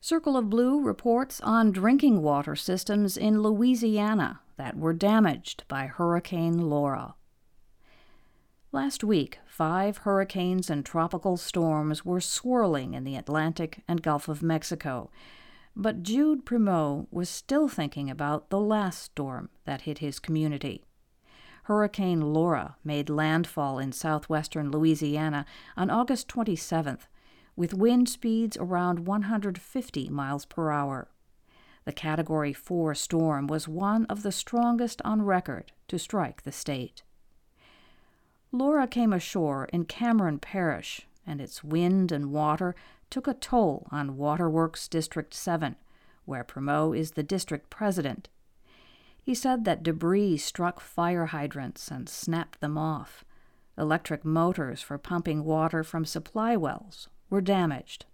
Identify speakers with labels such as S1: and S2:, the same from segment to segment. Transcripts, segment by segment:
S1: Circle of Blue reports on drinking water systems in Louisiana that were damaged by Hurricane Laura. Last week, five hurricanes and tropical storms were swirling in the Atlantic and Gulf of Mexico, but Jude Primeau was still thinking about the last storm that hit his community. Hurricane Laura made landfall in southwestern Louisiana on August 27th, with wind speeds around 150 miles per hour. The Category 4 storm was one of the strongest on record to strike the state. Laura came ashore in Cameron Parish, and its wind and water took a toll on Waterworks District 7, where Primeau is the district president he said that debris struck fire hydrants and snapped them off. Electric motors for pumping water from supply wells were damaged.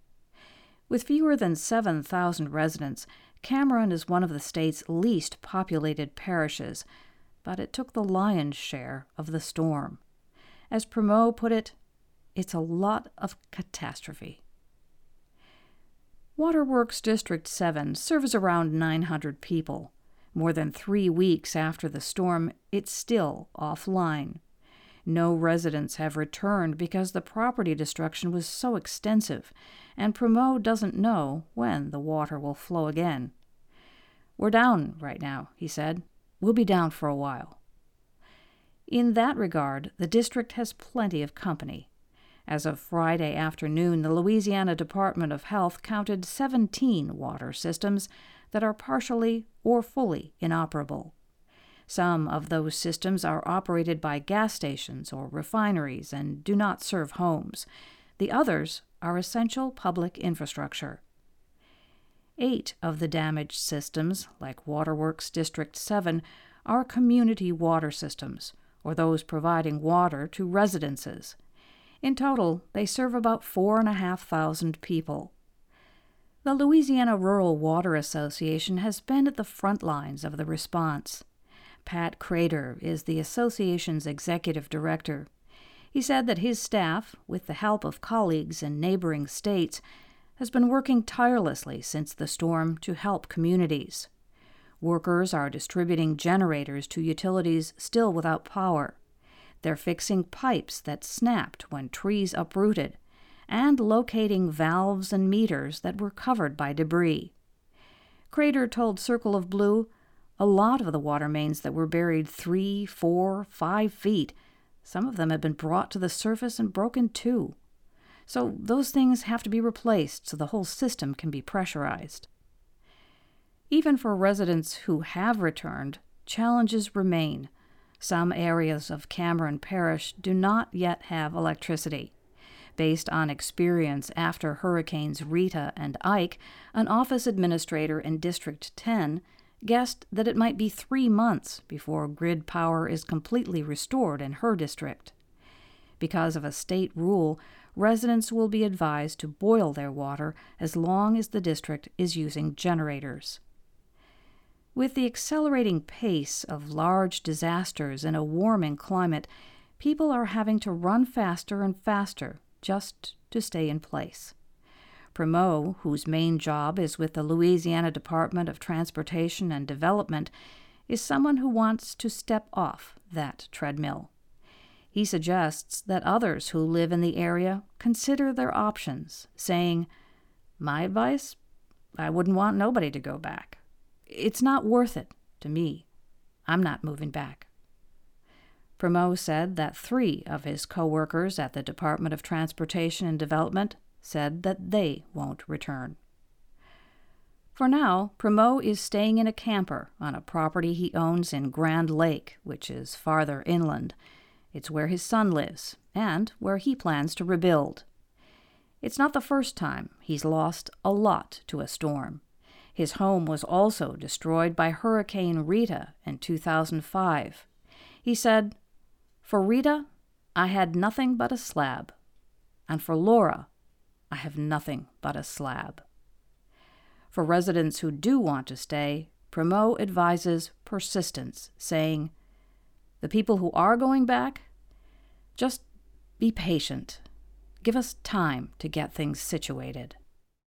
S1: With fewer than 7,000 residents, Cameron is one of the state's least populated parishes, but it took the lion's share of the storm. As Primeau put it, it's a lot of catastrophe. Waterworks District 7 serves around 900 people. More than three weeks after the storm, it's still offline. No residents have returned because the property destruction was so extensive, and Primeau doesn't know when the water will flow again. We're down right now, he said. We'll be down for a while. In that regard, the district has plenty of company. As of Friday afternoon, the Louisiana Department of Health counted 17 water systems that are partially or fully inoperable. Some of those systems are operated by gas stations or refineries and do not serve homes. The others are essential public infrastructure. Eight of the damaged systems, like Waterworks District 7, are community water systems, or those providing water to residences. In total, they serve about 4,500 people. The Louisiana Rural Water Association has been at the front lines of the response. Pat Credeur is the association's executive director. He said that his staff, with the help of colleagues in neighboring states, has been working tirelessly since the storm to help communities. Workers are distributing generators to utilities still without power. They're fixing pipes that snapped when trees uprooted and locating valves and meters that were covered by debris. Credeur told Circle of Blue a lot of the water mains that were buried three, four, five feet, some of them have been brought to the surface and broken too. So those things have to be replaced so the whole system can be pressurized. Even for residents who have returned, challenges remain. Some areas of Cameron Parish do not yet have electricity. Based on experience after Hurricanes Rita and Ike, an office administrator in District 10 guessed that it might be three months before grid power is completely restored in her district. Because of a state rule, residents will be advised to boil their water as long as the district is using generators. With the accelerating pace of large disasters in a warming climate, people are having to run faster and faster just to stay in place. Primeau, whose main job is with the Louisiana Department of Transportation and Development, is someone who wants to step off that treadmill. He suggests that others who live in the area consider their options, saying, My advice? I wouldn't want nobody to go back. It's not worth it to me. I'm not moving back. Primeau said that three of his co-workers at the Department of Transportation and Development said that they won't return. For now, Primeau is staying in a camper on a property he owns in Grand Lake, which is farther inland. It's where his son lives, and where he plans to rebuild. It's not the first time he's lost a lot to a storm. His home was also destroyed by Hurricane Rita in 2005. He said, for Rita, I had nothing but a slab, and for Laura, I have nothing but a slab. For residents who do want to stay, Primeau advises persistence, saying, The people who are going back, just be patient. Give us time to get things situated.